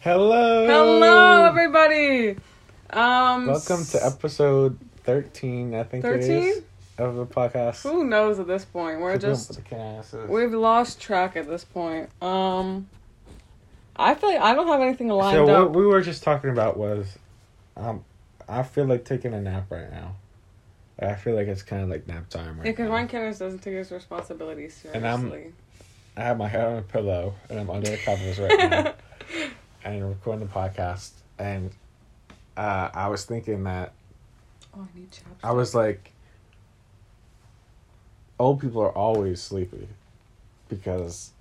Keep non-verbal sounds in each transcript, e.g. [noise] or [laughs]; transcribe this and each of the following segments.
Hello. Hello, everybody. Um, Welcome to episode thirteen. I think it 13? is of the podcast. Who knows at this point? We're Keep just with the casses. we've lost track at this point. Um, I feel like I don't have anything lined so up. what we were just talking about was, um, I feel like taking a nap right now. I feel like it's kind of like nap time right because now. Ryan Kenneth doesn't take his responsibilities seriously. And I'm- I have my head on a pillow and I'm under the covers [laughs] right now and recording the podcast. And uh, I was thinking that oh, I need chapstick. I was like, old people are always sleepy because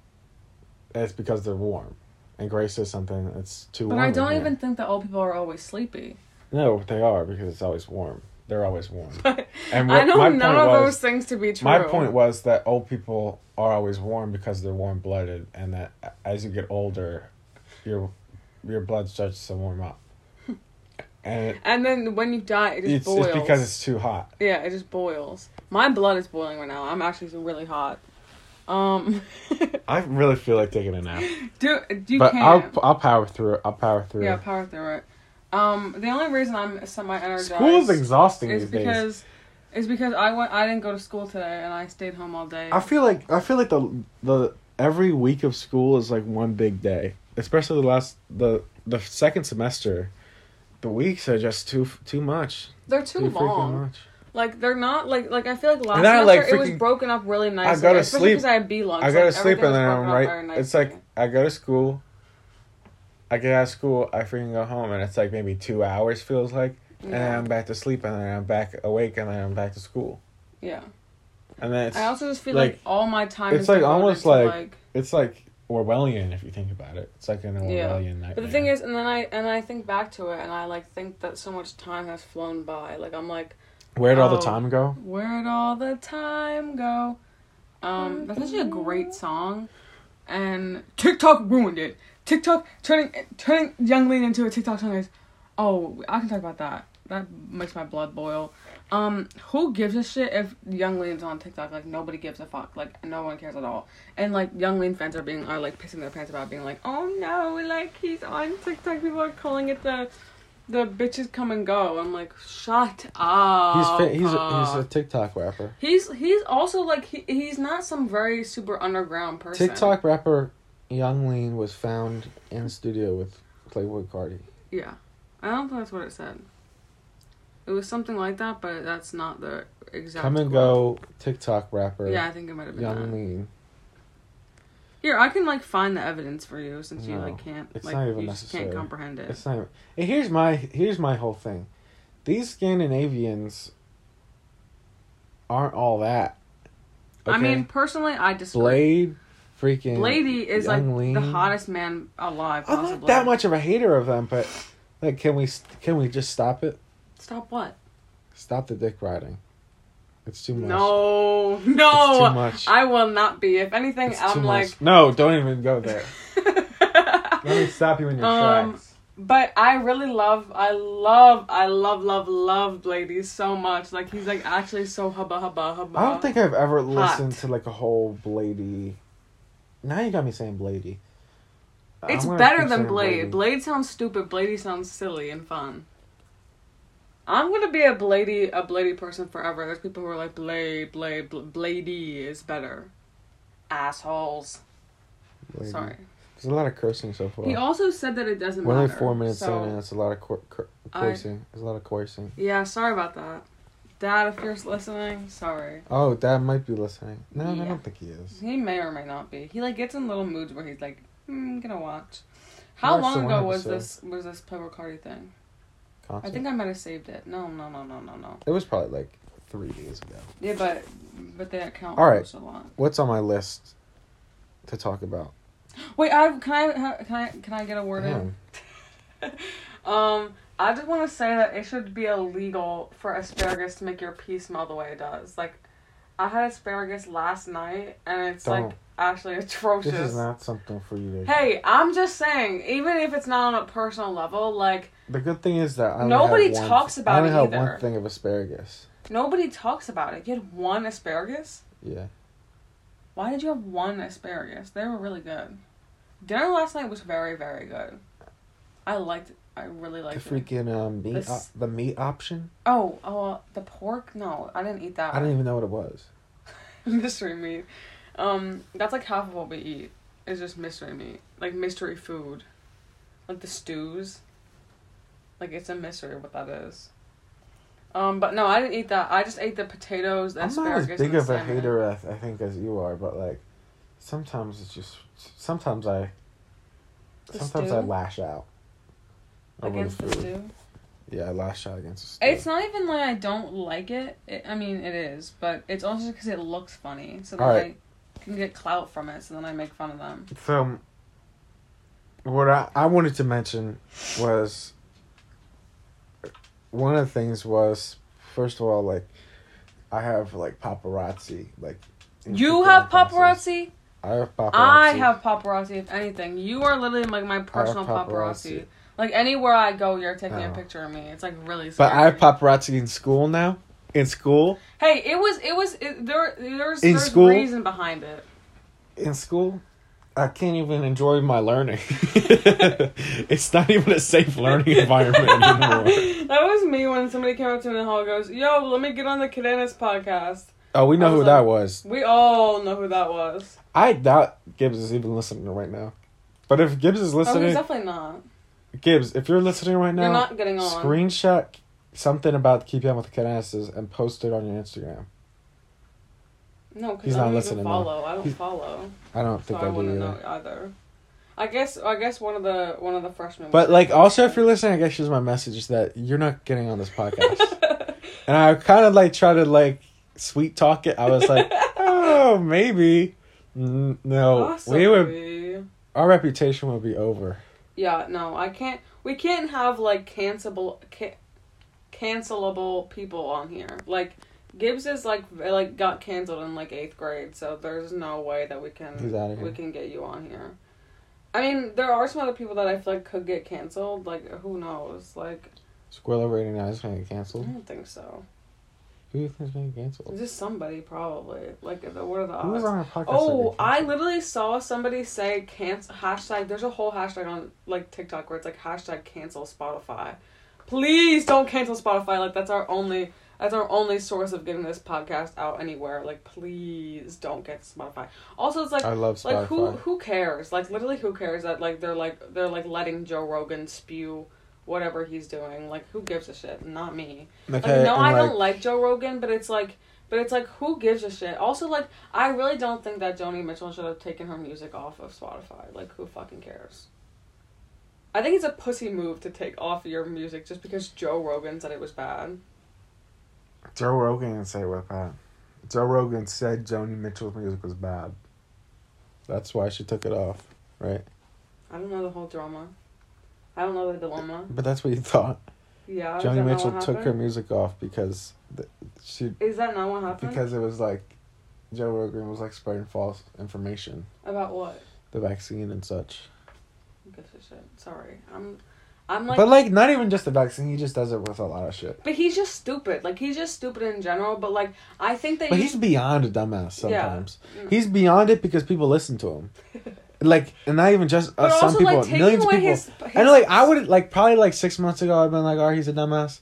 it's because they're warm. And Grace says something, it's too But warm. I don't even think that old people are always sleepy. No, they are because it's always warm. They're always warm. [laughs] But And I know none of was- those things to be true. My point was that old people are always warm because they're warm blooded, and that as you get older, your your blood starts to warm up. [laughs] And it, And then when you die, it just it's, boils. it's because it's too hot. Yeah, it just boils. My blood is boiling right now. I'm actually really hot. Um, [laughs] I really feel like taking a nap, do you but can I'll I'll power through it. I'll power through yeah power through it. Um, the only reason I'm semi energized School is exhausting is these days. because is because I went I didn't go to school today and I stayed home all day. I feel like I feel like the the every week of school is like one big day, especially the last the the second semester. The weeks are just too too much. they're too, Too freaking long. much. Like they're not like like I feel like last And I, semester like, it was broken up really nicely. go to especially sleep. because I had B lunch. I go to like, sleep and then I'm right. It's like I go to school. I get out of school. I freaking go home, and it's like maybe two hours feels like, and then. I'm back to sleep, and then I'm back awake, and then I'm back to school, yeah. and then it's I also just feel like, like- all my time it's is like almost like- like it's like Orwellian if you think about it. It's like an Yeah. Orwellian nightmare. But the thing is, and then I and I think back to it, and I like think that so much time has flown by. Like I'm like, where'd all the Oh. time go? Where did all the time go? Um, that's actually a great song, and TikTok ruined it. TikTok turning turning Yung Lean into a TikTok song is, oh, I can talk about that. That makes my blood boil. Um, who gives a shit if Yung Lean's on TikTok? Like nobody gives a fuck. Like no one cares at all. And like Yung Lean fans are being are like pissing their pants about being like, oh no, like he's on TikTok. People are calling it the the bitches come and go. I'm like, shut up. He's fa- he's a, he's a TikTok rapper. He's he's also like he, he's not some very super underground person. TikTok rapper Yung Lean was found in the studio with Playboi Carti. Yeah, I don't think that's what it said. It was something like that, but that's not the exact. Come and quote. go TikTok rapper Yeah, I think it might have been Young that. Lean. Here, I can like find the evidence for you since you like can't it's like not even you just can't comprehend it. It's not. Even, and here's my here's my whole thing. These Scandinavians aren't all that. I mean, personally, I disagree. Blade, freaking Bladee is like Lean. the hottest man alive. I'm Possibly. not that much of a hater of them, but like, can we can we just stop it? Stop what? Stop the dick riding. It's too much. No, no. it's no, too much. I will not be. If anything, It's too I'm much. like. no, don't even go there. [laughs] Let me stop you in your Um, tracks. But I really love, I love, I love, love, love Bladee so much. Like he's like actually so hubba hubba hubba. I don't think I've ever listened hot. to like a whole Bladee. Now you got me saying Bladee. it's better than saying Blade. Blade sounds stupid. Bladee sounds silly and fun. I'm gonna be a Bladee a Bladee person forever. There's people who are like Blade, Blade, Bl- Bladee is better. Assholes. Sorry. There's a lot of cursing so far. He also said that it doesn't We're matter. only four minutes so- in, and it's a lot of cor- cor- I- cursing. There's a lot of cursing. Yeah, sorry about that. Dad, if you're listening, sorry. Oh, Dad might be listening. No, I don't think he is. He may or may not be. He like gets in little moods where he's like, hmm, I'm gonna watch. How long ago was this was this Playboi Carti thing? I think I might have saved it. No, no, no, no, no, no. it was probably like three days ago. Yeah, but but that account All right. a lot. What's on my list to talk about? Wait, I can I can I can I get a word in? [laughs] Um, I just want to say that it should be illegal for asparagus to make your pee smell the way it does. Like, I had asparagus last night, and it's like Don't. actually atrocious. This is not something for you to. Hey, I'm just saying, even if it's not on a personal level, like The good thing is that Nobody talks about I only it have either. one thing of asparagus. nobody talks about it. You had one asparagus. Yeah. Why did you have one asparagus? They were really good. Dinner last night was very, very good. I liked. I really like The freaking um meat, This- op- the meat option. Oh, oh, uh, the pork? No, I didn't eat that. I didn't even know what it was. [laughs] mystery meat. Um, that's like half of what we eat. Is just mystery meat, like mystery food, like the stews. Like it's a mystery what that is. Um, but no, I didn't eat that. I just ate the potatoes, the I'm not as big of a salmon. hater, I, I think, as you are, but like, sometimes it's just sometimes I. The sometimes I lash out. Against the stew. Yeah, I lash out against the stew. It's not even like I don't like it. it I mean, it is, but it's also because it looks funny. So then Alright. I can get clout from it. So then I make fun of them. So, what I, I wanted to mention was one of the things was first of all like I have like paparazzi like. You have paparazzi. I have paparazzi. I have paparazzi. If anything, you are literally like my personal paparazzi. paparazzi. Like anywhere I go, you're taking a Oh. picture of me. It's like really. But I have paparazzi in school now. In school, Hey, it was it was it, there. There's In there's school? reason behind it. in school, I can't even enjoy my learning. [laughs] it's not even a safe learning environment anymore. [laughs] that was me when somebody came up to me in the hall. and Goes, yo, let me get on the Cadenas podcast. Oh, we know who like- that was. We all know who that was. I doubt Gibbs is even listening right now. But if Gibbs is Oh, listening, he's definitely not. Gibbs, if you're listening right now, You're not getting on. screenshot something about keeping up with the Cadasses and post it on your Instagram. No, because I not don't listening, follow. I don't He's- follow, I don't so think I I, do either. know either. I guess I guess one of the one of the freshmen. But like, also if you're listening, I guess here's my message is that you're not getting on this podcast. [laughs] and I kind of like try to like sweet talk it. I was like, oh, maybe. No, we would. Our reputation would be over. Yeah, no, I can't. We can't have like cancelable, ca- cancelable people on here. Like Gibbs is like like got canceled in like eighth grade, so there's no way that we can He's outta here. we can get you on here. I mean, there are some other people that I feel like could get canceled. Like who knows? Like Squirrel rating nine is gonna get cancelled. I canceled. don't think so. Who do you think is gonna canceled? Just somebody probably. Like the, what are the Who was odds? on our podcast? Oh, I literally saw somebody say cancel hashtag. There's a whole hashtag on like TikTok where it's like hashtag cancel Spotify. Please don't cancel Spotify. Like that's our only that's our only source of getting this podcast out anywhere. Like please don't get Spotify. Also, it's like I love Spotify. like who who cares? Like literally, who cares that like they're like they're like letting Joe Rogan spew whatever he's doing. Like who gives a shit? Not me. Like no, I like, don't like Joe Rogan, but it's like, but it's like, who gives a shit? Also, like, I really don't think that Joni Mitchell should have taken her music off of Spotify. Like, who fucking cares? I think it's a pussy move to take off your music just because Joe Rogan said it was bad. Joe Rogan didn't say what bad. Joe Rogan said Joni Mitchell's music was bad. That's why she took it off, right? I don't know the whole drama. I don't know the dilemma. But that's what you thought. Yeah, Joni Mitchell took her music off because the, she Is that not what happened? because it was like Joe Rogan was like spreading false information, About what? the vaccine and such. A shit? Sorry, I'm, I'm like. but like not even just the vaccine, he just does it with a lot of shit. But he's just stupid. Like he's just stupid in general. But like I think that But he's beyond a dumbass sometimes. Mm. He's beyond it because people listen to him. [laughs] like and not even just uh, some also, people, like, millions of people. his- his- I know, like I would like probably like six months ago, I've been like, "Oh, he's a dumbass,"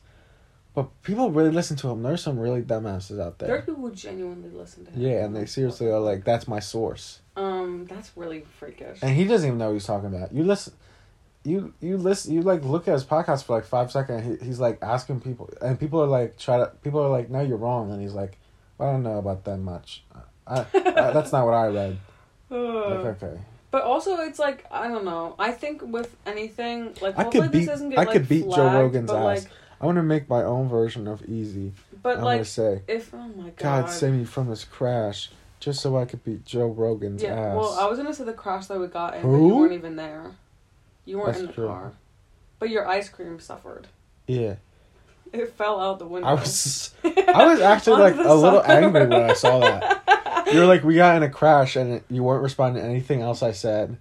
but people really listen to him. There's some really dumbasses out There There are people who genuinely listen to him. Yeah, and they seriously are like, "That's my source," Um, that's really freakish. and he doesn't even know what he's talking about. You listen, you you listen, you like look at his podcast for like five seconds. He, he's like asking people, and people are like, "Try to," people are like, "No, you're wrong," and he's like, "I don't know about that much. I, I, that's not what I read." [laughs] Like, okay. But also, it's like I don't know. I think with anything, like I hopefully could this beat- doesn't get I like could beat Joe flagged, Rogan's but, ass. Like, I want to make my own version of Easy. but I'm like, gonna say, if oh my god, God save me from this crash, just so I could beat Joe Rogan's yeah. ass. Well, I was gonna say the crash that we got in, but you weren't even there. You weren't That's in the true. car. But your ice cream suffered. yeah, It fell out the window. I was, [laughs] I was actually like a little angry when I saw that. [laughs] You were like, we got in a crash, and you weren't responding to anything else I said.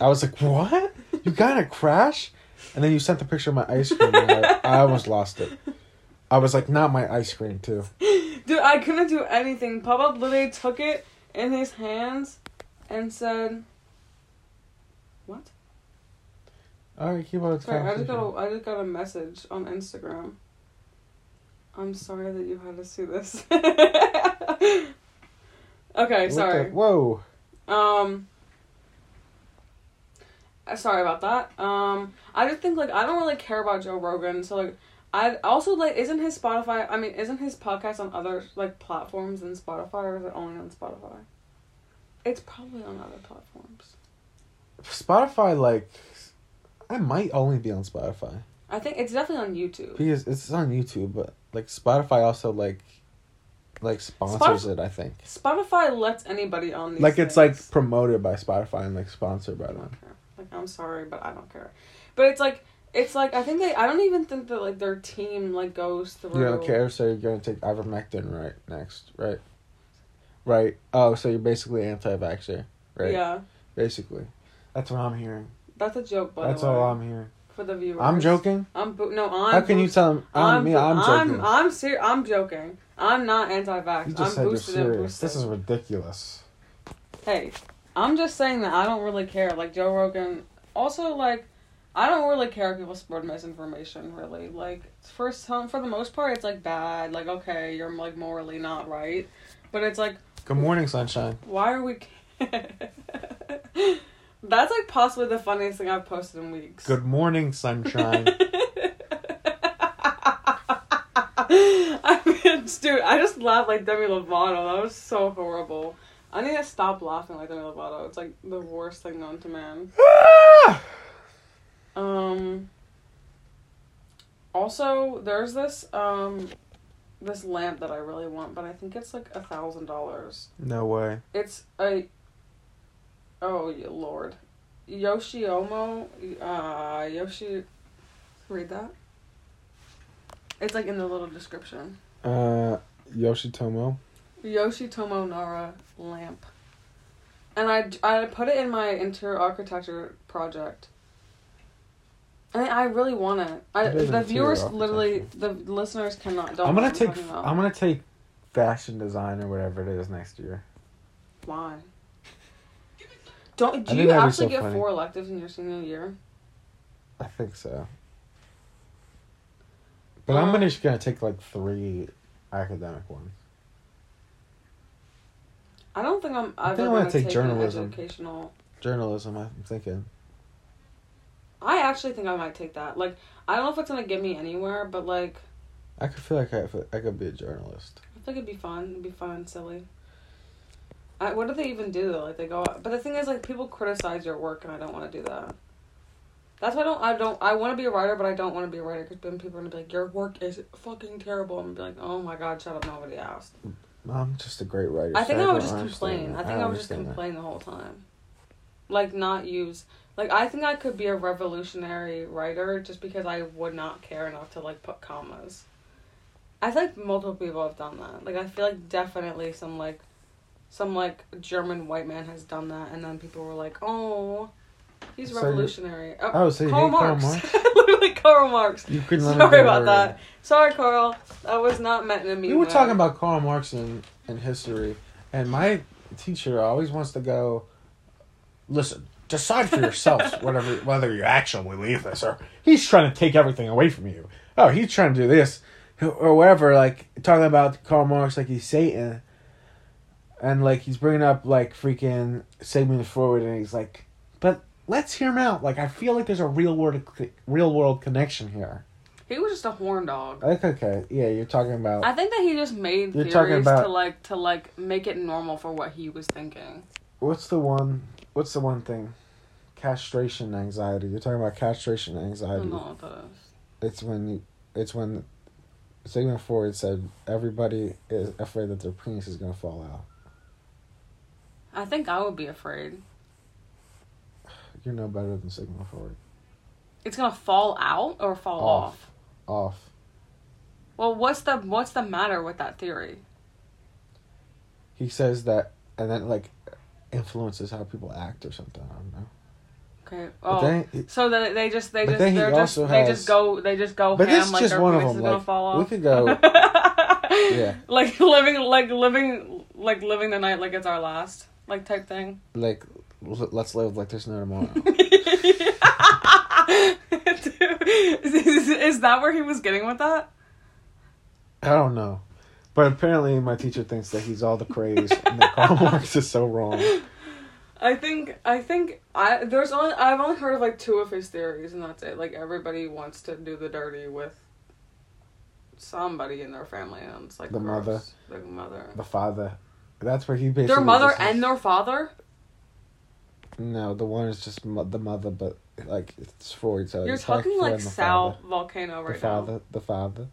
I was like, what? You got in a crash? And then you sent the picture of my ice cream, and I, I almost lost it. I was like, not my ice cream too. Dude, I couldn't do anything. Papa literally took it in his hands and said, "What?" All right, keep on. Sorry, I just got a I just got a message on Instagram. I'm sorry that you had to see this. [laughs] okay, What sorry. the- whoa. Um. uh, Sorry about that. Um, I just think like I don't really care about Joe Rogan, so like I also like isn't his Spotify? I mean, isn't his podcast on other like platforms than Spotify, or is it only on Spotify? It's probably on other platforms. Spotify, like, I might only be on Spotify I think it's definitely on YouTube. because it's on YouTube, but like Spotify also like, like sponsors it. I think. Spotify lets anybody on these. Like it's like promoted by Spotify and like sponsored by them. Like I'm sorry, but I don't care. But it's like it's like I think they. I don't even think that like their team like goes through. You don't care, so you're gonna take ivermectin right next, right? Right. Oh, so you're basically anti-vaxxer, right? Yeah, Basically, that's what I'm hearing. that's a joke. By that's the way, all I'm hearing. For the viewers. I'm joking. I'm no. I'm. How can you tell them? I'm, me. I'm joking. I'm. I'm ser- I'm joking. I'm not anti-vax. you just I'm said you're serious. This is ridiculous. Hey, I'm just saying that I don't really care. Like Joe Rogan. Also, like, I don't really care if people spread misinformation. Really, like, for some, for the most part, it's like bad. Like, okay, you're like morally not right, but it's like, Good morning, sunshine. why are we? [laughs] That's like possibly the funniest thing I've posted in weeks. Good morning, sunshine. [laughs] I mean, dude, I just laughed like Demi Lovato. That was so horrible. I need to stop laughing like Demi Lovato. It's like the worst thing known to man. Ah! Um. Also, there's this um, this lamp that I really want, but I think it's like a thousand dollars. no way. It's a. Oh lord, Yoshiomo. Uh, Yoshi. Read that. It's like in the little description. Uh, Yoshitomo. Yoshitomo Nara lamp. And I, I put it in my interior architecture project. And I really want it. I, It the viewers literally, the listeners cannot. Don't I'm gonna take. about. I'm gonna take fashion design or whatever it is next year. Why? Don't do you actually so get funny. four electives in your senior year? I think so. But I'm Um, gonna just gonna take like three academic ones. I don't think I'm I think I'm gonna take take journalism. educational. Journalism. I'm thinking. I actually think I might take that. Like, I don't know if it's gonna get me anywhere, but like, I could feel like I, I could be a journalist. I think it'd be fun. It'd be fun and silly. I, what do they even do though? Like they go, but the thing is, like people criticize your work, and I don't want to do that. That's why I don't. I don't. I want to be a writer, but I don't want to be a writer because then people are gonna be like, "Your work is fucking terrible." I'm gonna be like, "Oh my god, shut up! Nobody asked." I'm just a great writer. I think so I would just complain. that. I think I, would just understand that. complain the whole time, like not use. Like I think I could be a revolutionary writer just because I would not care enough to like put commas. I feel like multiple people have done that. Like I feel like definitely some like some like German white man has done that and then people were like, Oh he's So revolutionary. Oh, oh, so you Karl hate Karl Marx. Marx? [laughs] Literally Karl Marx. You couldn't Sorry about that. Sorry, Carl. That was not meant in a mean We were talking about Karl Marx in, in history, and my teacher always wants to go. Listen, decide for yourselves [laughs] whatever whether you actually believe this or he's trying to take everything away from you. Oh, he's trying to do this or whatever. Like talking about Karl Marx like he's Satan, and like he's bringing up like freaking Sigmund Freud, and he's like, but let's hear him out. Like I feel like there's a real world real world connection here. He was just a horn dog. Like okay, yeah, you're talking about. I think that he just made You're theories talking about- to like to like make it normal for what he was thinking. What's the one? What's the one thing? Castration anxiety. You're talking about castration anxiety. that is. It's when you, it's when Sigmund Freud said everybody is afraid that their penis is gonna fall out. I think I would be afraid. You're no better than Sigma Freud. It's gonna fall out or fall Off. off. Off. Well, what's the what's the matter with that theory? He says that, and then like influences how people act or something. I don't know. Okay. Oh, then, he- so that they just they just they're just also they just go they just go But ham this is like just one of them, like, fall we could go- [laughs] Yeah. Like living like living like living the night like it's our last like type thing. like, let's live like there's no tomorrow. [laughs] is that where he was getting with that? I don't know. But apparently my teacher thinks that he's all the craze and that Karl [laughs] Marx is so wrong. I think I think I there's only I've only heard of like two of his theories and that's it. Like everybody wants to do the dirty with somebody in their family and it's like The gross. mother. The mother. The father. That's where he basically Their mother just- and their father? No, the one is just mo- the mother, but like it's Freud. So You're like talking Freud like Sal father. Vulcano right now. The right father, the father.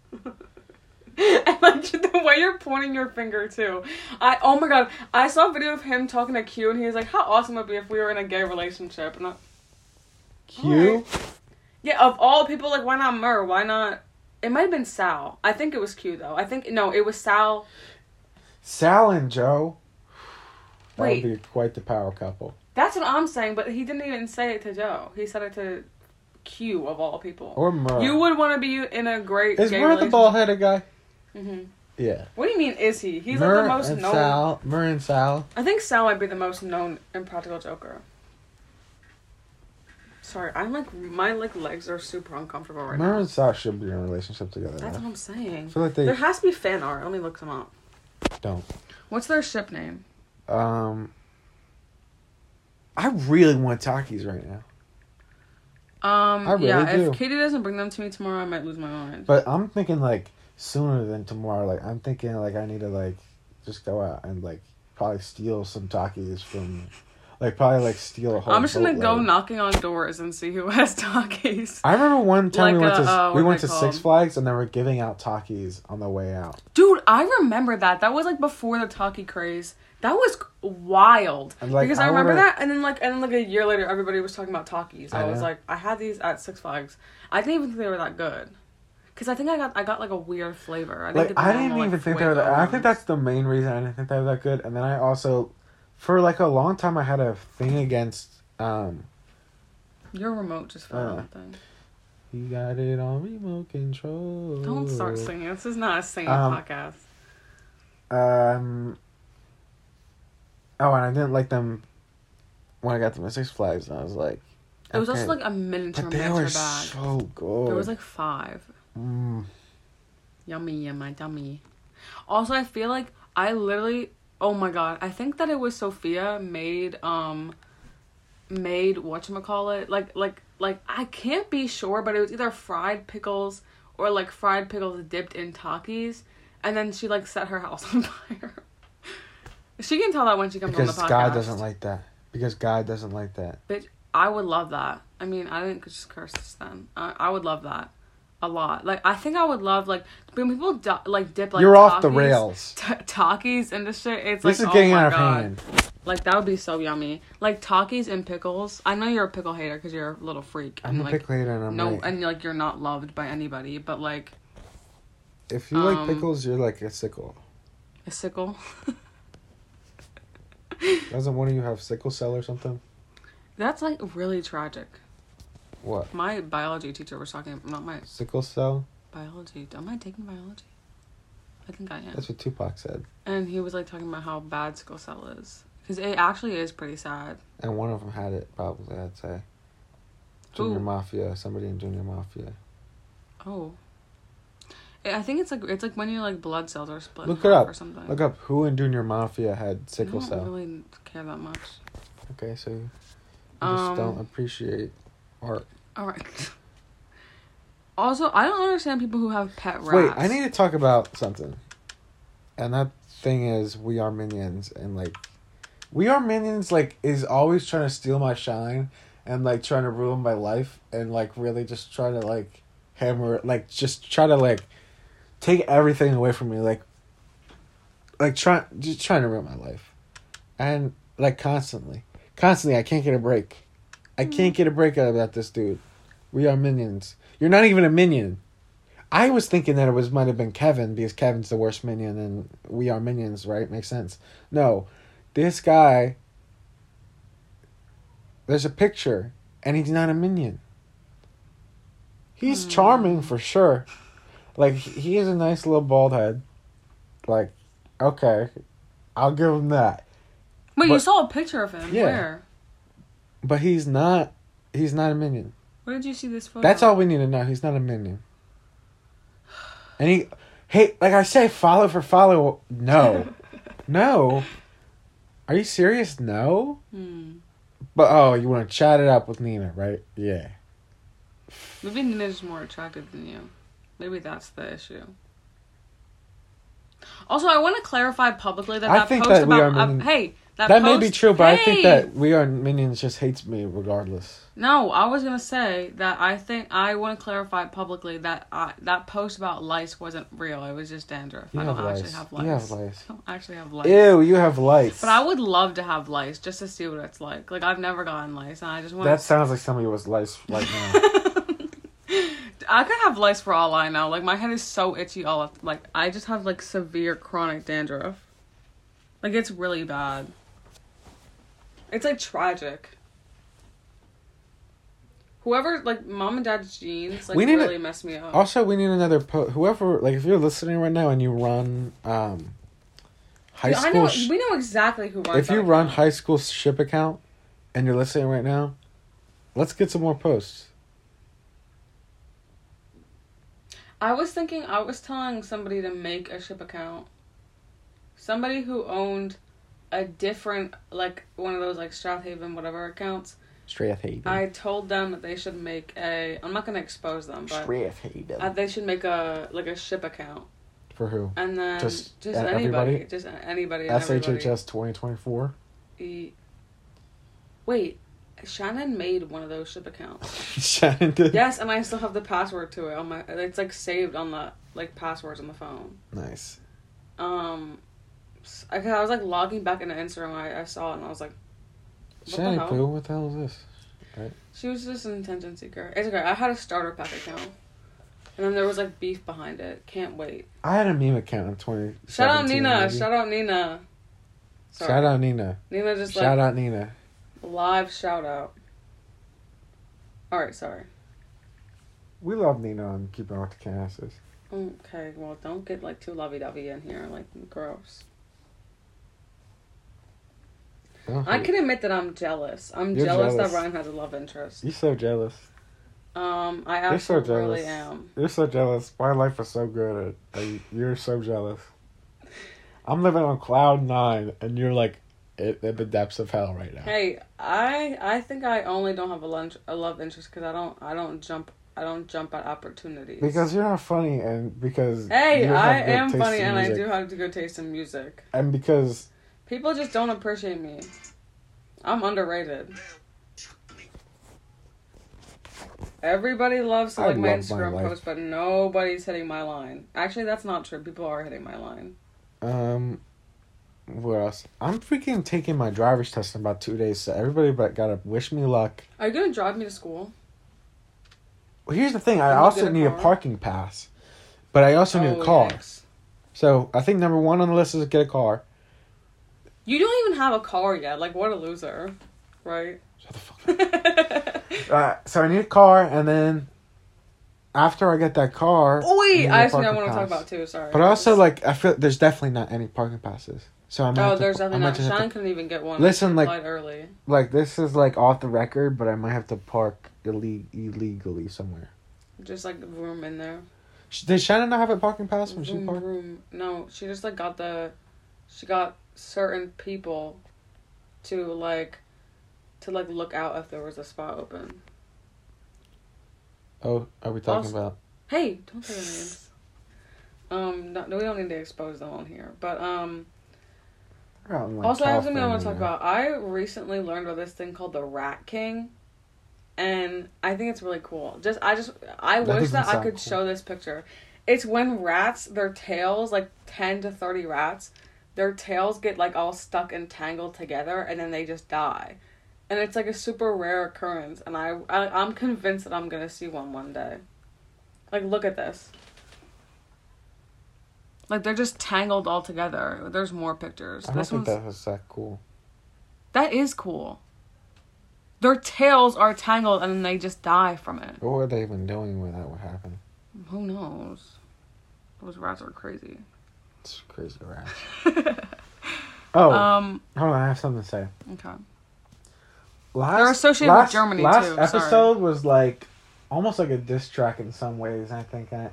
and like the way you're pointing your finger too. I oh my god, I saw a video of him talking to Q and he was like, How awesome would it be if we were in a gay relationship and I, Q. Alright. Yeah, of all people, like why not Murr? Why not it might have been Sal. I think it was Q though. I think no, it was Sal Sal and Joe. That Wait. would be quite the power couple. That's what I'm saying, but he didn't even say it to Joe. He said it to Q of all people. Or Murr. you would want to be in a great. is gay Murr the bald headed guy? Mm-hmm. Yeah. What do you mean? Is he? He's Murr like the most and known. Sal. Murr and Sal. I think Sal might be the most known Impractical Joker. Sorry, I'm like my like legs are super uncomfortable right Murr now. and Sal should be in a relationship together. That's now. what I'm saying. I feel like they There has to be fan art. Let me look them up. Don't. What's their ship name? Um. I really want Takis right now, Um, really yeah, do. if Katie doesn't bring them to me tomorrow, I might lose my mind. but I'm thinking like sooner than tomorrow. Like I'm thinking like I need to like just go out and like probably steal some Takis from, like probably like steal a whole. I'm just gonna go knocking on doors and see who [laughs] has Takis. I remember one time we Like went to uh, we went to called? Six Flags and they were giving out Takis on the way out. Dude, I remember that. That was like before the Taki craze. That was wild. Like, because I, I remember that, and then like, and then like a year later, everybody was talking about Takis. I, I was like, I had these at Six Flags. I didn't even think they were that good. Cause I think I got I got like a weird flavor. I didn't Like I didn't even like, think they were. That, I think that's the main reason I didn't think they were that good. And then I also, for like a long time, I had a thing against. um your remote just fell Uh, thing. You got it on remote control. Don't start singing. This is not a singing Um, podcast. Um. Oh, and I didn't like them when I got to my Six Flags. And I was like, It was okay. also like a miniature but they miniature were bag. so good. There was like five. Mm. Yummy in my tummy. Also, I feel like I literally. Oh my god! I think that it was Sophia made um, made what call it like like like I can't be sure, but it was either fried pickles or like fried pickles dipped in Takis, and then she like set her house [laughs] on fire. she can tell that when she comes because on the podcast. God doesn't like that. Because God doesn't like that. Bitch, I would love that. I mean, I didn't just curse this then. I, I would love that a lot. Like, I think I would love like when people di- like dip like You're off the rails. [laughs] t- Takis and this shit. It's This like is getting oh my out of God. hand. Like that would be so yummy. Like Takis and pickles. I know you're a pickle hater because you're a little freak. I'm and, a like, pickle hater and I'm no, right. and like you're not loved by anybody. But like If you like um, pickles, you're like a sickle. a sickle. [laughs] Doesn't one of you have sickle cell or something? That's like really tragic. What? My biology teacher was talking. Not my Sickle cell? biology. Am I taking biology? I think I am. That's what Tupac said. And he was like talking about how bad sickle cell is. Because it actually is pretty sad. And one of them had it, probably, I'd say. Junior Who? Mafia. Somebody in Junior Mafia. Oh. I I think it's like it's like when your like blood cells are split. Look it up. Or something. Look up who in Junior Mafia had sickle I don't cell. really care that much. Okay, so you Um, just don't appreciate art. All right. Also, I don't understand people who have pet rats. Wait, I need to talk about something. And that thing is We Are Minions and like We Are Minions like is always trying to steal my shine and like trying to ruin my life and like really just try to like hammer like just try to like take everything away from me like like trying just trying to ruin my life. And like constantly. Constantly I can't get a break. I can't get a break out about this dude. We are minions. You're not even a minion. I was thinking that it was might have been Kevin because Kevin's the worst minion and we are minions, right? Makes sense. No. This guy there's a picture and he's not a minion. He's Hmm. charming for sure. Like he has a nice little bald head. Like okay. I'll give him that. Wait, you saw a picture of him? Yeah. Where? But he's not he's not a minion. Where did you see this photo? That's all we need to know. He's not a minion. And he, hey, like I say, follow for follow. No, [laughs] no. Are you serious? No. Hmm. But oh, you want to chat it up with Nina, right? Yeah. Maybe Nina's more attractive than you. Maybe that's the issue. Also, I want to clarify publicly that I that post that we about uh, hey that, That may be true, but I think that we are minions just hates me regardless. no. I was gonna say that I think I want to clarify publicly that I, that post about lice wasn't real. It was just dandruff. You I don't actually have lice. You have lice. I don't actually have lice. Ew, you have lice. But I would love to have lice just to see what it's like. Like I've never gotten lice, and I just want. That sounds like somebody with lice right now. [laughs] I could have lice for all I know. Like my head is so itchy all of, like I just have like severe chronic dandruff. Like it's really bad. It's like tragic. Whoever like mom and dad's genes like We need really messed me up. also, we need another po- whoever like if you're listening right now and you run um high Dude, school know sh- we know exactly who runs. if you run account. high school ship account and you're listening right now, let's get some more posts. I was thinking I was telling somebody to make a ship account. Somebody who owned a different like one of those like Strathaven whatever accounts. Strathhaven. I told them that they should make a. I'm not gonna expose them, but Strathhaven. uh, they should make a like a ship account, For who? and then Just just, anybody, everybody? just anybody. SHHS 2024. E- Wait, Shannon made one of those ship accounts. [laughs] Shannon did. yes, and I still have the password to it on my. It's like saved on the like passwords on the phone. Nice. Um, I, I was like logging back into Instagram. I, I saw it and I was like, the Shannon hell? Pooh, what the hell is this? she was just an attention seeker. It's okay. I had a starter pack account, and then there was like beef behind it. Can't wait. I had a meme account in 20. Shout out Nina. Shout out Nina. Sorry. Shout out Nina. Nina just Shout like out Nina. live shout out. All right, sorry. We love Nina on Keeping Up with the Canasses. Okay, well, don't get like too lovey dovey in here, like gross. I can admit that I'm jealous. I'm You're jealous, jealous. that Ryan has a love interest. You're so jealous. Um, I You're so absolutely jealous. am. You're so jealous. My life is so good. You're so jealous. [laughs] I'm living on cloud nine, and you're like at, at the depths of hell right now. Hey, I I think I only don't have a lunch a love interest because I don't I don't jump I don't jump at opportunities. Because you're not funny, and because hey, I am funny and I do have good taste in music. and because People just don't appreciate me. I'm underrated. Everybody loves to I like my love my Instagram life. post, but nobody's hitting my line. Actually, that's not true. People are hitting my line. um, what else? I'm freaking taking my driver's test in about two days, so everybody but gotta wish me luck. Are you gonna drive me to school? Well, here's the thing. I Can also a need a parking pass, but I also need Oh, a car. yikes. So I think number one on the list is get a car. You don't even have a car yet. Like, what a loser, right? Shut the fuck up. [laughs] Uh, so I need a car, and then after I get that car, oh wait, I, I have something I want to talk about too. Sorry. But also, like, I feel there's definitely not any parking passes. So I'm. oh, there's to, nothing. Not, just have to- Shannon couldn't even get one. Listen, like- early. like this is like off the record, but I might have to park ille- illegally somewhere. Just like room in there. Did Shannon not have a parking pass when she parked? room. No, she just like got the, she got certain people, to like, to like look out if there was a spot open. Oh, are we talking Also- about? Hey, don't say their names. Um, no, we don't need to expose them on here. But um, Oh, like, also I have something I want to talk about. I recently learned about this thing called the Rat King, and I think it's really cool. Just I just I That wish that I could cool. show this picture. It's when rats, their tails, like ten to thirty rats, their tails get like all stuck and tangled together, and then they just die. And it's like a super rare occurrence, and I, I I'm convinced that I'm gonna see one one day. Like, look at this. Like they're just tangled all together. There's more pictures. I don't this think one's that was that cool. that is cool. Their tails are tangled and then they just die from it. What were they even doing when that would happen? Who knows? Those rats are crazy. It's crazy rats. [laughs] Oh, um. hold on, I have something to say. Okay. Last, They're associated with Germany, last too, sorry. episode was like almost like a diss track in some ways. I think I,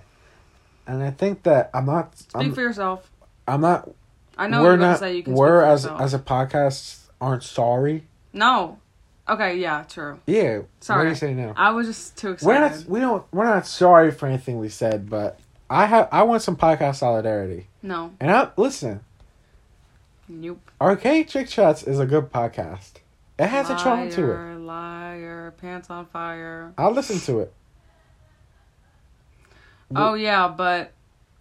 and I think that I'm not. Speak I'm, for yourself. I'm not. I know we're not. to say you can we're speak for as yourself. as a podcast aren't sorry. No. Okay, yeah, true. Yeah. What do Sorry. you say now? I was just too excited. We're not. We don't. We're not sorry for anything we said, but I have. I want some podcast solidarity. No. And I listen. Nope. Arcade Chick Chats is a good podcast. It has a charm to it. Liar, Liar, pants on fire. I'll listen to it. Oh yeah, but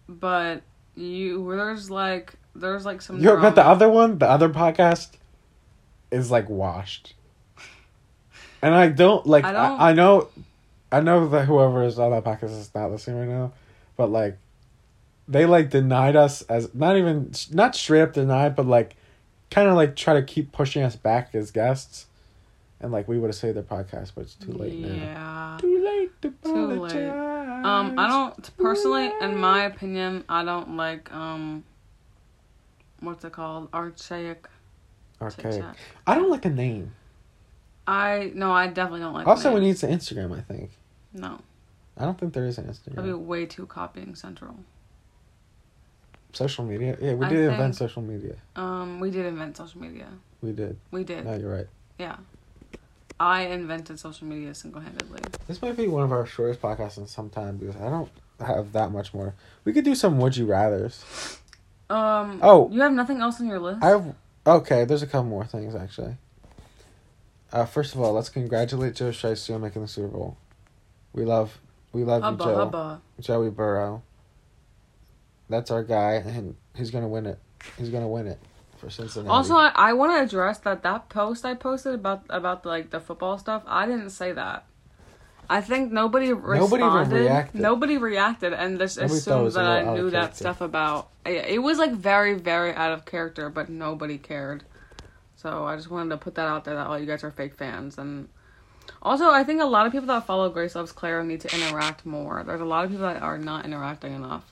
but you there's like there's like some. You but the other one, the other podcast, is like washed. And I don't like. I I, don't- I, know, I know that whoever is on that podcast is not listening right now, but like, they like denied us as not even not straight up denied, but like, kind of like try to keep pushing us back as guests, and like we would have saved their podcast, but it's too late now. Yeah. Too late to Too late. Um, I don't personally, in my opinion, I don't like um. What's it called? Archaic. Archaic. I don't like a name. I no, I definitely don't like. It. Also, we need to Instagram. I think. no. I don't think there is an Instagram. That'd be way too copying central. Social media. Yeah, we I did invent social media. Um, we did invent social media. We did. We did. No, you're right. Yeah. I invented social media single handedly. This might be one of our shortest podcasts in some time because I don't have that much more. We could do some would you rather's. Um. Oh. You have nothing else on your list. I have okay. There's a couple more things actually. Uh, first of all, let's congratulate Joe Shiesty on making the Super Bowl. We love, we love hubba you, Joe. hubba. Joey Burrow. That's our guy, and he's gonna win it. He's gonna win it for Cincinnati. Also, I, I want to address that that post I posted about about like the football stuff. I didn't say that. I think nobody responded. even reacted. Nobody reacted, and just Nobody assumed that I little out of knew that stuff about. It, it was like very very out of character, but nobody cared. So I just wanted to put that out there that all you guys are fake fans, and also I think a lot of people that follow Grace Loves Claire need to interact more. There's a lot of people that are not interacting enough,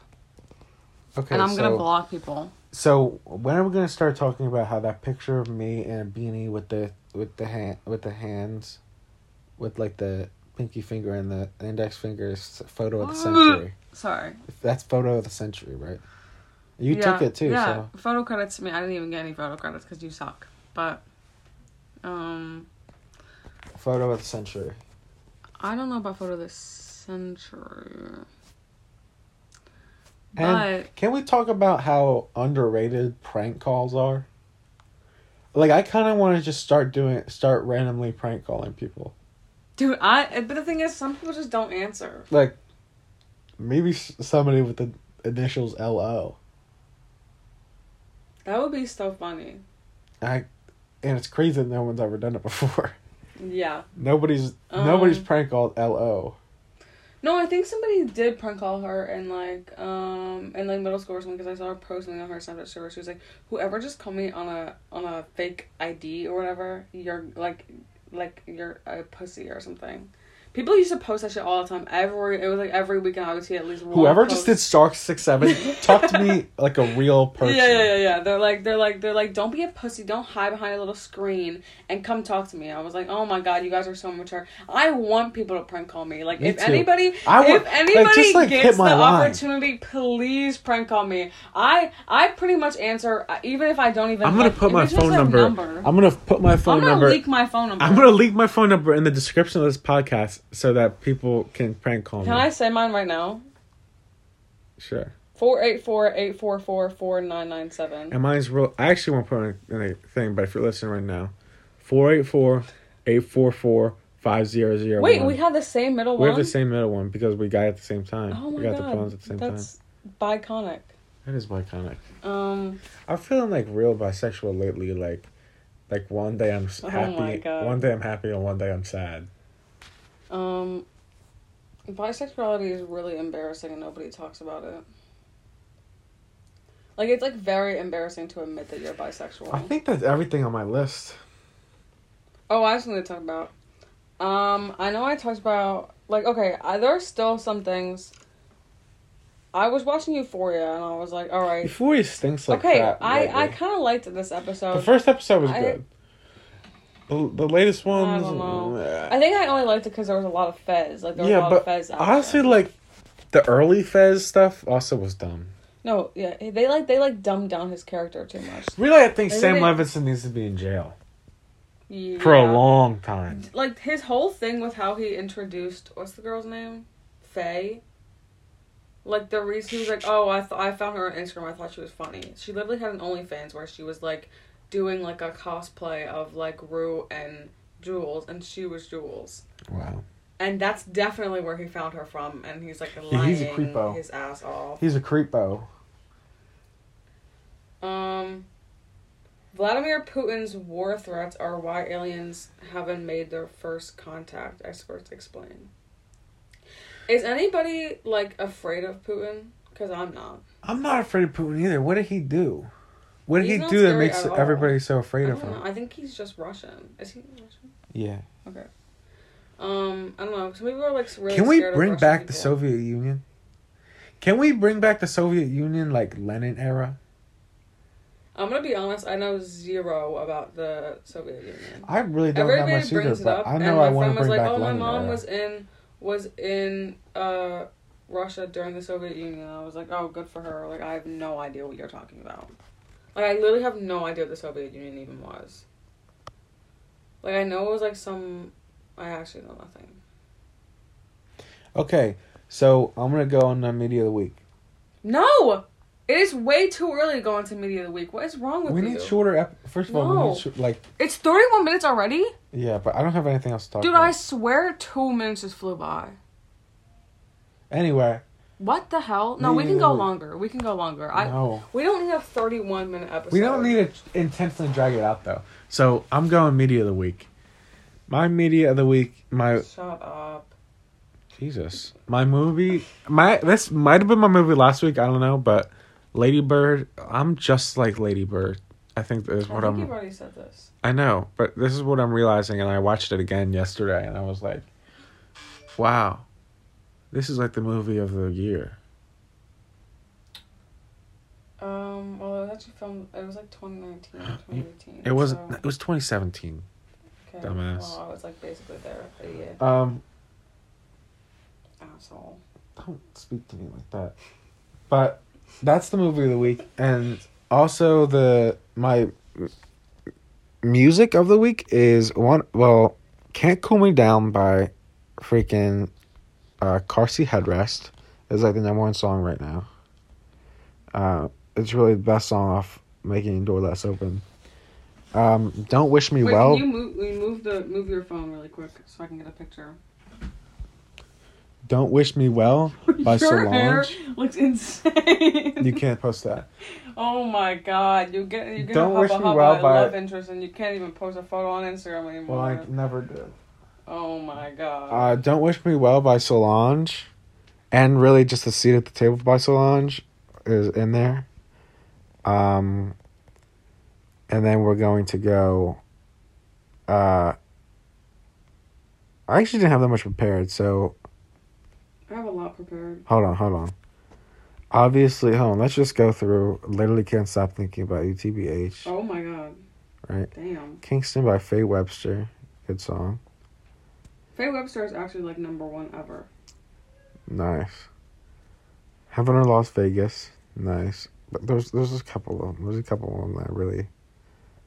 okay, and I'm so, gonna block people. So when are we gonna start talking about how that picture of me in a beanie with the with the hand with the hands, with like the pinky finger and the index finger is photo of the century? Sorry. That's photo of the century, right? You Yeah, took it too, Yeah, so photo credits to me. I didn't even get any photo credits because you suck. But, um, photo of the century. I don't know about photo of the century. And But can we talk about how underrated prank calls are? Like I kind of want to just start doing start randomly prank calling people. dude, I. But the thing is, some people just don't answer. Like maybe somebody with the initials LO. That would be so funny. I and it's crazy that no one's ever done it before. [laughs] Yeah. Nobody's Um, nobody's prank called LO. No, I think somebody did prank call her in like um in like middle school or something because I saw her posting on her Snapchat story. She was like, "Whoever just called me on a on a fake ID or whatever, you're like like you're a pussy or something." People used to post that shit all the time. Every it was like every weekend I would see at least one. Whoever post. just did Stark six seven, [laughs] talk to me like a real person. Yeah, yeah, yeah, yeah. They're like, they're like, they're like, don't be a pussy. Don't hide behind a little screen and come talk to me. I was like, oh my god, you guys are so mature. I want people to prank call me. Like, Me if anybody, I want- if like, anybody like, gets the line. opportunity, please prank call me. I, I pretty much answer, uh, even if I don't even. I'm gonna like, put my phone number, I'm gonna put my phone I'm gonna number. leak my phone number. I'm gonna leak my phone number in the description of this podcast so that people can prank call me. Can I say mine right now? Sure. Four eight four eight four four four nine nine seven. And mine's real. I actually won't put in a thing, but if you're listening right now, 484-844-5001. Wait, we have the same middle We one. We have the same middle one because we got it at the same time. Oh we my got god, the phones at the same time. that's biconic. That is iconic. Um, I'm feeling like real bisexual lately. Like, like one day I'm Oh happy, God. one day I'm happy, and one day I'm sad. um, bisexuality is really embarrassing and nobody talks about it. Like it's like very embarrassing to admit that you're bisexual. I think that's everything on my list. Oh, I just need to talk about. Um, I know I talked about like okay, I, there are still some things. I was watching Euphoria and I was like, all right, Euphoria stinks like that. okay. crap. I I kind of liked this episode. the first episode was I- good. The, the latest ones. don't know. uh, I think I only liked it because there was a lot of Fez. Like there was a yeah, lot of but Fez. action. honestly, like The early Fez stuff also was dumb. No, yeah, they like they like dumbed down his character too much. Really, I think Sam Levinson needs to be in jail Yeah. for a long time. Like his whole thing with how he introduced what's the girl's name, Faye. Like the reason he was like, oh, I th- I found her on Instagram. I thought she was funny. She literally had an OnlyFans where she was like doing like a cosplay of like Rue and Jules, and she was Jules. Wow. And that's definitely where he found her from, and he's like lying he's a creepo. his ass off. He's a creepo. Um, Vladimir Putin's war threats are why aliens haven't made their first contact, experts explain. Is anybody, like, afraid of Putin? Because I'm not. I'm not afraid of Putin either. What did he do? What did He's he do that makes everybody so afraid of don't know. him? I think he's just Russian. Is he Russian? Yeah. Okay. Um, I don't know. Some people are, like, really Can we bring back the. Soviet Union? Can we bring back the Soviet Union like Lenin era? I'm gonna be honest, I know zero about the Soviet Union. I really don't have Everybody much either, it but I and know my I want to was bring like, back "Oh, my Lenin mom era. was in was in uh Russia during the Soviet Union." I was like, "Oh, good for her." Like, I have no idea what you're talking about. Like, I literally have no idea what the Soviet Union even was. Like, I know it was like some. I actually know nothing. Okay, so I'm gonna go on the media of the week. No, it is way too early to go into media of the week. What is wrong with We you? We need shorter. Ep- First of all, we need short, like It's 31 minutes already, yeah, but I don't have anything else to talk dude. about. I swear, two minutes just flew by. Anyway, What the hell? No, we Media can go longer. We can go longer. I no, we don't need a thirty-one minute episode. we don't need to intensely drag it out though. So I'm going media of the week. My media of the week, my Shut up. Jesus, my movie, my this might have been my movie last week. I don't know, but Lady Bird. I'm just like Lady Bird. I think is I what think I'm. you've already said this. I know, but this is what I'm realizing, and I watched it again yesterday, and I was like, "Wow, this is like the movie of the year." Um. Well, it was actually filmed. It was like 2019, 2018. [gasps] It was so- it was 2017. okay. dumbass. Well, I was like basically there. Idiot. Um, Asshole. don't speak to me like that. But that's the movie of the week, and also the my music of the week is one. Well, "Can't Cool Me Down" by freaking uh, Car Seat Headrest is like the number one song right now. Uh, it's really the best song off "Making Door Less Open." Um, "Don't Wish Me Wait, Well." can you move? We move the move your phone really quick so I can get a picture. "Don't Wish Me Well" [laughs] by your hair Solange. looks insane. You can't post that. Oh my god, you get you get Don't a wish me well by- love interest and you can't even post a photo on Instagram anymore. Well, I never did. Oh my god. Uh, Don't Wish Me Well by Solange, and really just a seat at the table by Solange is in there. Um, and then we're going to go. Uh, I actually didn't have that much prepared, so I have a lot prepared. hold on, hold on. Obviously, hold on. Let's just go through. Literally can't stop thinking about UTBH. Oh my god. Right. Damn. Kingston by Faye Webster, good song. Faye Webster is actually like number one ever. Nice. Heaven or Las Vegas. Nice. But there's there's a couple of them. There's a couple of them that I really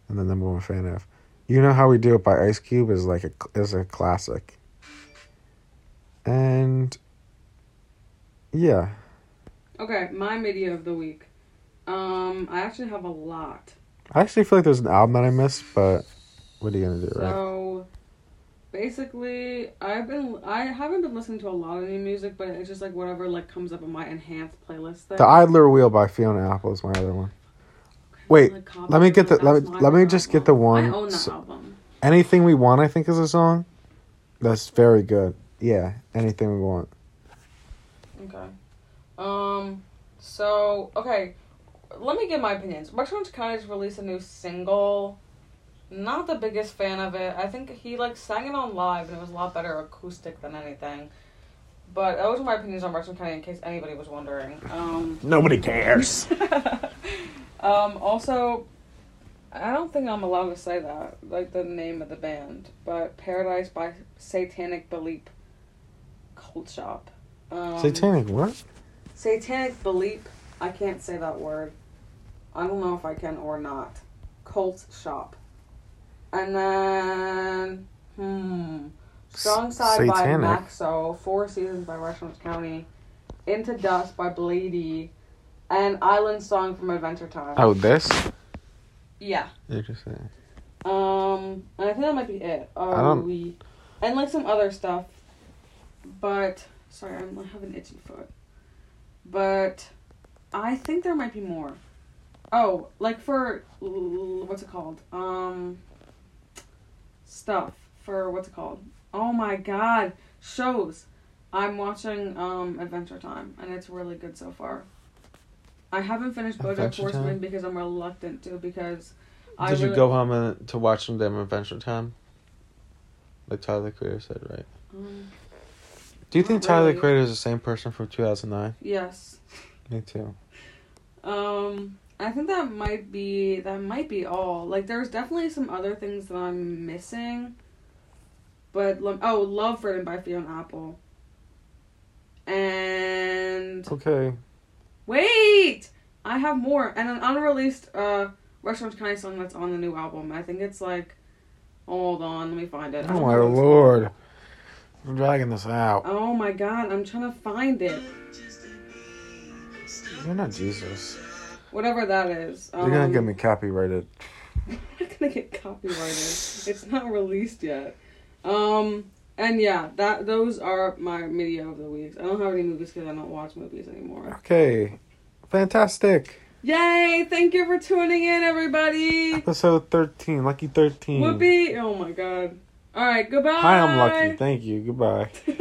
am the number one fan of. You know how we do it by Ice Cube is like a is a classic. And yeah, Okay, my media of the week. Um, I actually have a lot. I actually feel like there's an album that I missed, but what are you gonna do, right? So basically I've been I haven't been listening to a lot of new music, but it's just like whatever like comes up in my enhanced playlist thing. The Idler Wheel by Fiona Apple is my other one. Wait, Like, let me get the- let me- let me just get the one I own that so- album. Anything We Want, I think, is a song. That's very good. Yeah, Anything We Want. Okay. Um. So okay, let me give my opinions. Rex Orange County just released a new single. Not the biggest fan of it. I think he like sang it on live and it was a lot better acoustic than anything. But those are my opinions on Rex Orange County in case anybody was wondering. Um. Nobody cares. [laughs] um. Also, I don't think I'm allowed to say that, like the name of the band, but Paradise by Satanic Belief Cult Shop. Um, Satanic what? Satanic Bleep. I can't say that word. I don't know if I can or not. Cult Shop. And then, hmm. Strong Side by Maxo. Four Seasons by Rushmore County. Into Dust by Bladee. And Island Song from Adventure Time. Oh, this? Yeah. Interesting. Um, and I think that might be it. Oh, we, and like some other stuff, but sorry, I'm, I have an itchy foot. But I think there might be more. Oh, like for what's it called? Um, stuff for what's it called? Oh my god, shows. I'm watching um Adventure Time, and it's really good so far. I haven't finished BoJack Adventure Horseman Time? because I'm reluctant to because. I Did you really- go home and, to watch them damn Adventure Time? Like Tyler Creator said, right? Um, Do you think Tyler really. the Creator is the same person from 2009? yes. Me too. Um, I think that might be that might be all. Like, there's definitely some other things that I'm missing. But oh, Love Ridden by Fiona Apple. And Okay. wait, I have more and an unreleased uh Rushmore County song that's on the new album. I think it's like, hold on, let me find it. Oh my lord. what I'm dragging this out. Oh my god, I'm trying to find it. You're not Jesus. Whatever that is. You're gonna Um, get me copyrighted. [laughs] I'm not gonna get copyrighted. it's not released yet. Um, and yeah, that those are my media of the weeks. I don't have any movies because I don't watch movies anymore. Okay. Fantastic. Yay! Thank you for tuning in, everybody. Episode 13. Lucky 13. Whoopee! Oh my god. All right, goodbye. Hi, I'm Lucky. Thank you. Goodbye. [laughs]